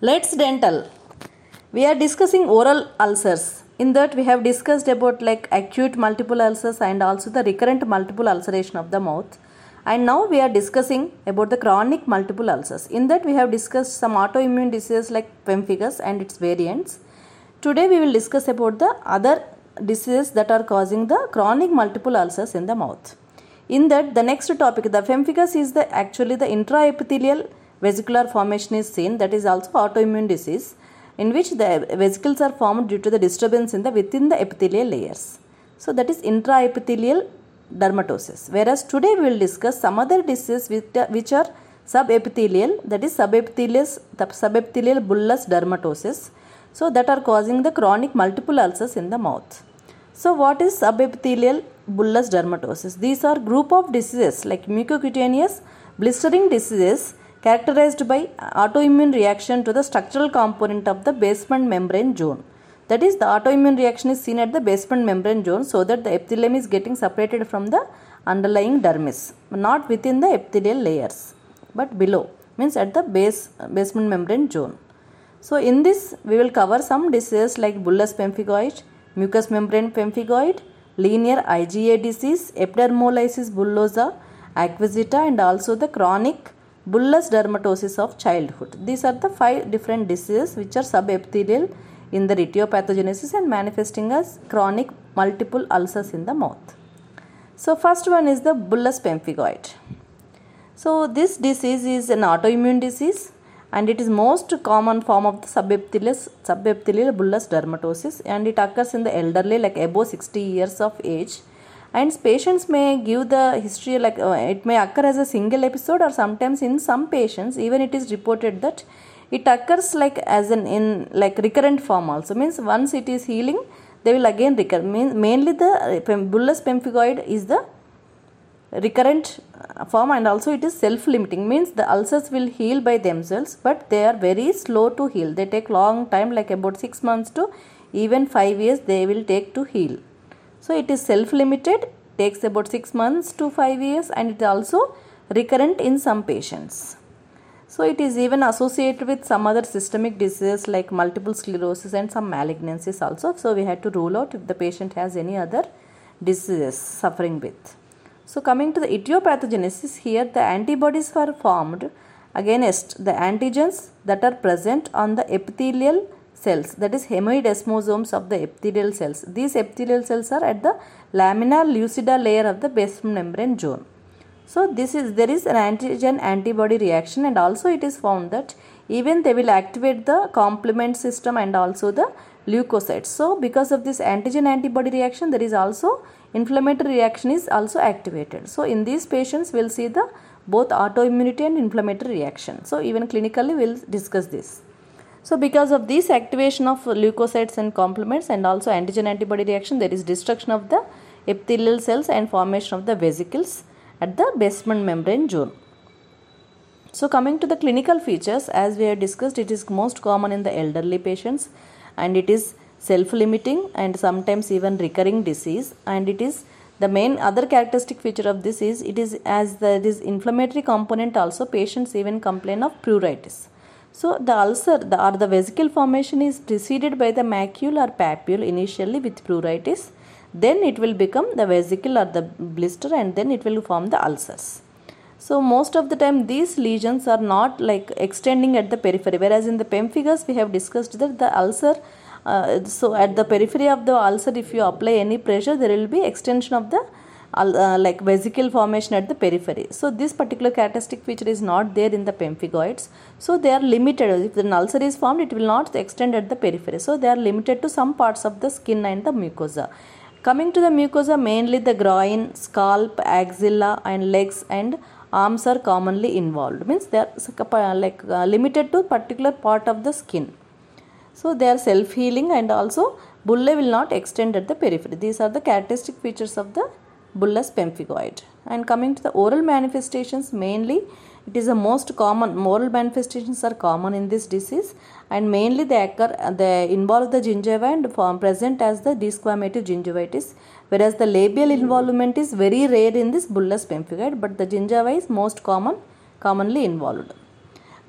Let's dental. We are discussing oral ulcers. In that we have discussed about like acute multiple ulcers and also the recurrent multiple ulceration of the mouth. And now we are discussing about the chronic multiple ulcers. In that we have discussed some autoimmune diseases like pemphigus and its variants. Today we will discuss about the other diseases that are causing the chronic multiple ulcers in the mouth. In that the next topic the pemphigus is the actually the intraepithelial vesicular formation is seen that is also autoimmune disease in which the vesicles are formed due to the disturbance in the within the epithelial layers. So that is intraepithelial dermatosis. Whereas today we will discuss some other diseases which, are subepithelial that is subepithelial the subepithelial bullous dermatosis. So that are causing the chronic multiple ulcers in the mouth. So what is subepithelial bullous dermatosis? These are group of diseases like mucocutaneous blistering diseases characterized by autoimmune reaction to the structural component of the basement membrane zone. That is, the autoimmune reaction is seen at the basement membrane zone so that the epithelium is getting separated from the underlying dermis, not within the epithelial layers, but below, means at the base basement membrane zone. So, in this, we will cover some diseases like bullous pemphigoid, mucous membrane pemphigoid, linear IgA disease, epidermolysis bullosa, acquisita, and also the chronic bullous dermatosis of childhood. These are the five different diseases which are subepithelial in the retiopathogenesis and manifesting as chronic multiple ulcers in the mouth. So first one is the bullous pemphigoid. So this disease is an autoimmune disease and it is most common form of the subepithelial, subepithelial bullous dermatosis and it occurs in the elderly like above 60 years of age and patients may give the history like uh, it may occur as a single episode or sometimes in some patients even it is reported that it occurs like as an in like recurrent form also. Means once it is healing they will again recur. Mainly the bullous pemphigoid is the recurrent form and also it is self limiting means the ulcers will heal by themselves but they are very slow to heal. They take long time like about 6 months to even 5 years they will take to heal so it is self limited takes about 6 months to 5 years and it is also recurrent in some patients. So it is even associated with some other systemic diseases like multiple sclerosis and some malignancies also. So we had to rule out if the patient has any other diseases suffering with. So coming to the etiopathogenesis here the antibodies were formed against the antigens that are present on the epithelial cells that is hemidesmosomes of the epithelial cells. These epithelial cells are at the lamina lucida layer of the basement membrane zone. So this is there is an antigen antibody reaction and also it is found that even they will activate the complement system and also the leukocytes. So because of this antigen antibody reaction there is also inflammatory reaction is also activated. So in these patients we will see the both autoimmunity and inflammatory reaction. So even clinically we will discuss this. So because of this activation of leukocytes and complements and also antigen antibody reaction there is destruction of the epithelial cells and formation of the vesicles at the basement membrane zone. So coming to the clinical features as we have discussed it is most common in the elderly patients and it is self-limiting and sometimes even recurring disease and it is the main other characteristic feature of this is it is as there is inflammatory component also patients even complain of pruritus. So the ulcer the, or the vesicle formation is preceded by the macule or papule initially with pruritus then it will become the vesicle or the blister and then it will form the ulcers. So most of the time these lesions are not like extending at the periphery whereas in the pemphigus we have discussed that the ulcer uh, so at the periphery of the ulcer if you apply any pressure there will be extension of the like vesicle formation at the periphery. So this particular characteristic feature is not there in the pemphigoids. So they are limited. If the ulcer is formed, it will not extend at the periphery. So they are limited to some parts of the skin and the mucosa. Coming to the mucosa, mainly the groin, scalp, axilla and legs and arms are commonly involved. Means they are like uh, limited to particular part of the skin. So they are self-healing and also bullae will not extend at the periphery. These are the characteristic features of the bullous pemphigoid. And coming to the oral manifestations, mainly it is the most common, oral manifestations are common in this disease and mainly they occur, they involve the gingiva and form present as the desquamative gingivitis whereas the labial involvement is very rare in this bullous pemphigoid but the gingiva is most common, commonly involved.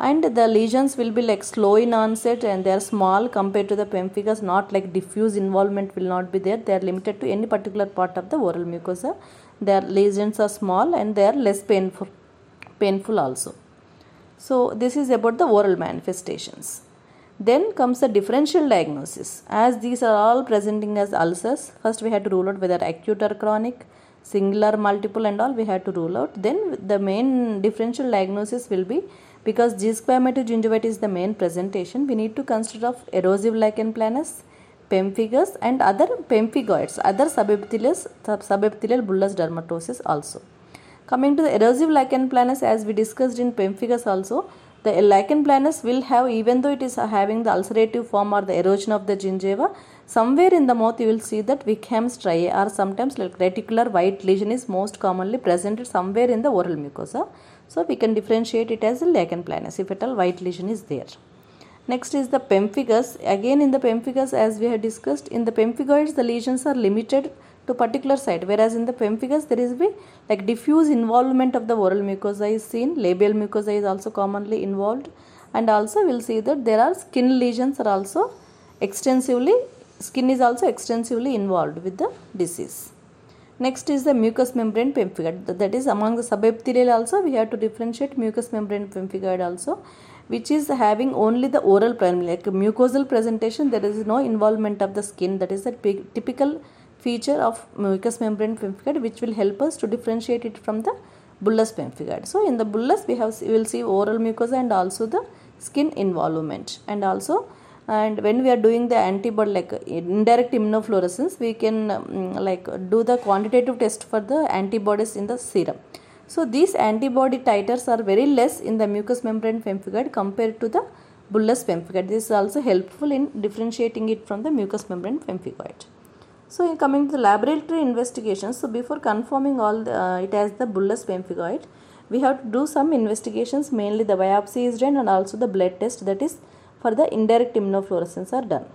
And the lesions will be like slow in onset and they are small compared to the pemphigus not like diffuse involvement will not be there. They are limited to any particular part of the oral mucosa. Their lesions are small and they are less painful painful also. So this is about the oral manifestations. Then comes the differential diagnosis. As these are all presenting as ulcers first we had to rule out whether acute or chronic singular multiple and all we had to rule out. Then the main differential diagnosis will be because desquamative gingivitis is the main presentation, we need to consider of erosive lichen planus, pemphigus and other pemphigoids, other subepithelial, subepithelial bullous dermatosis also. Coming to the erosive lichen planus as we discussed in pemphigus also, the lichen planus will have even though it is having the ulcerative form or the erosion of the gingiva, somewhere in the mouth you will see that Wickham's striae or sometimes reticular white lesion is most commonly presented somewhere in the oral mucosa. So we can differentiate it as a lichen planus if at all white lesion is there. Next is the pemphigus. Again in the pemphigus as we have discussed in the pemphigoids the lesions are limited to particular site whereas in the pemphigus there is a like diffuse involvement of the oral mucosa is seen. Labial mucosa is also commonly involved and also we'll see that there are skin lesions are also extensively skin is also extensively involved with the disease. Next is the mucous membrane pemphigoid. That is among the subepithelial also we have to differentiate mucous membrane pemphigoid also which is having only the oral like mucosal presentation there is no involvement of the skin that is the typical feature of mucous membrane pemphigoid which will help us to differentiate it from the bullous pemphigoid. So in the bullous we have we will see oral mucosa and also the skin involvement and also and when we are doing the antibody like indirect immunofluorescence we can um, like do the quantitative test for the antibodies in the serum. So these antibody titers are very less in the mucous membrane pemphigoid compared to the bullous pemphigoid. This is also helpful in differentiating it from the mucous membrane pemphigoid. So in coming to the laboratory investigations so before confirming all the, uh, it as the bullous pemphigoid we have to do some investigations mainly the biopsy is done and also the blood test that is for the indirect immunofluorescence are done.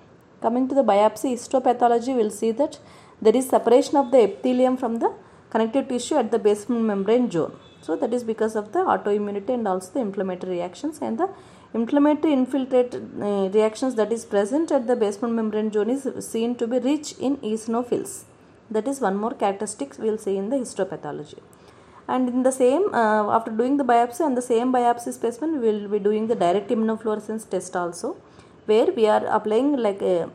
Coming to the biopsy histopathology, we will see that there is separation of the epithelium from the connective tissue at the basement membrane zone. So that is because of the autoimmunity and also the inflammatory reactions and the inflammatory infiltrate uh, reactions that is present at the basement membrane zone is seen to be rich in eosinophils. That is one more characteristic we will see in the histopathology and in the same uh, after doing the biopsy on the same biopsy specimen we will be doing the direct immunofluorescence test also where we are applying like a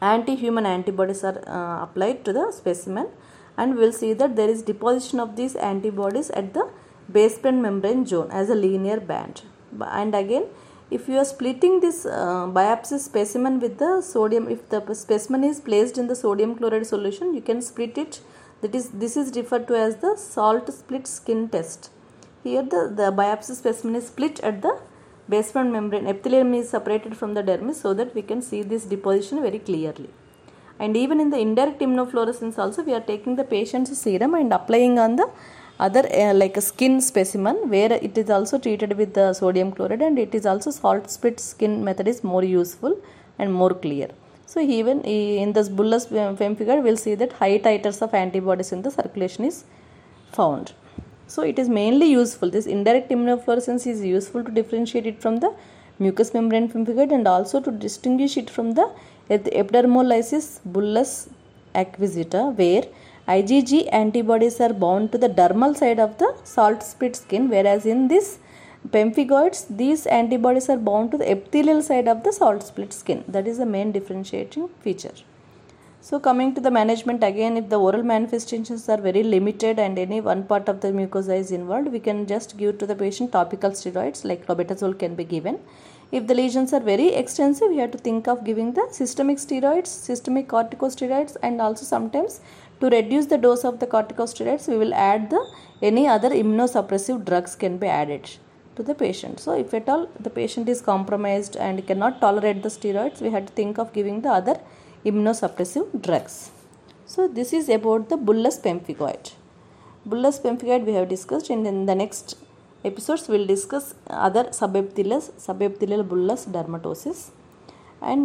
anti-human antibodies are uh, applied to the specimen. And we will see that there is deposition of these antibodies at the basement membrane zone as a linear band. And again if you are splitting this uh, biopsy specimen with the sodium if the specimen is placed in the sodium chloride solution you can split it that is this is referred to as the salt split skin test. Here the, the biopsy specimen is split at the basement membrane. Epithelium is separated from the dermis so that we can see this deposition very clearly. And even in the indirect immunofluorescence also we are taking the patient's serum and applying on the other uh, like a skin specimen where it is also treated with the sodium chloride and it is also salt split skin method is more useful and more clear so even in this bullous pemphigoid, we'll see that high titers of antibodies in the circulation is found. So it is mainly useful. This indirect immunofluorescence is useful to differentiate it from the mucous membrane pemphigoid and also to distinguish it from the epidermolysis bullosa acquisita where IgG antibodies are bound to the dermal side of the salt split skin whereas in this pemphigoids these antibodies are bound to the epithelial side of the salt split skin. That is the main differentiating feature. So coming to the management again if the oral manifestations are very limited and any one part of the mucosa is involved we can just give to the patient topical steroids like clobetasol can be given. If the lesions are very extensive we have to think of giving the systemic steroids systemic corticosteroids and also sometimes to reduce the dose of the corticosteroids we will add the any other immunosuppressive drugs can be added to the patient. So, if at all the patient is compromised and cannot tolerate the steroids, we had to think of giving the other immunosuppressive drugs. So, this is about the bullous pemphigoid. Bullous pemphigoid we have discussed and in the next episodes we will discuss other subepithelial, subepithelial bullous dermatosis.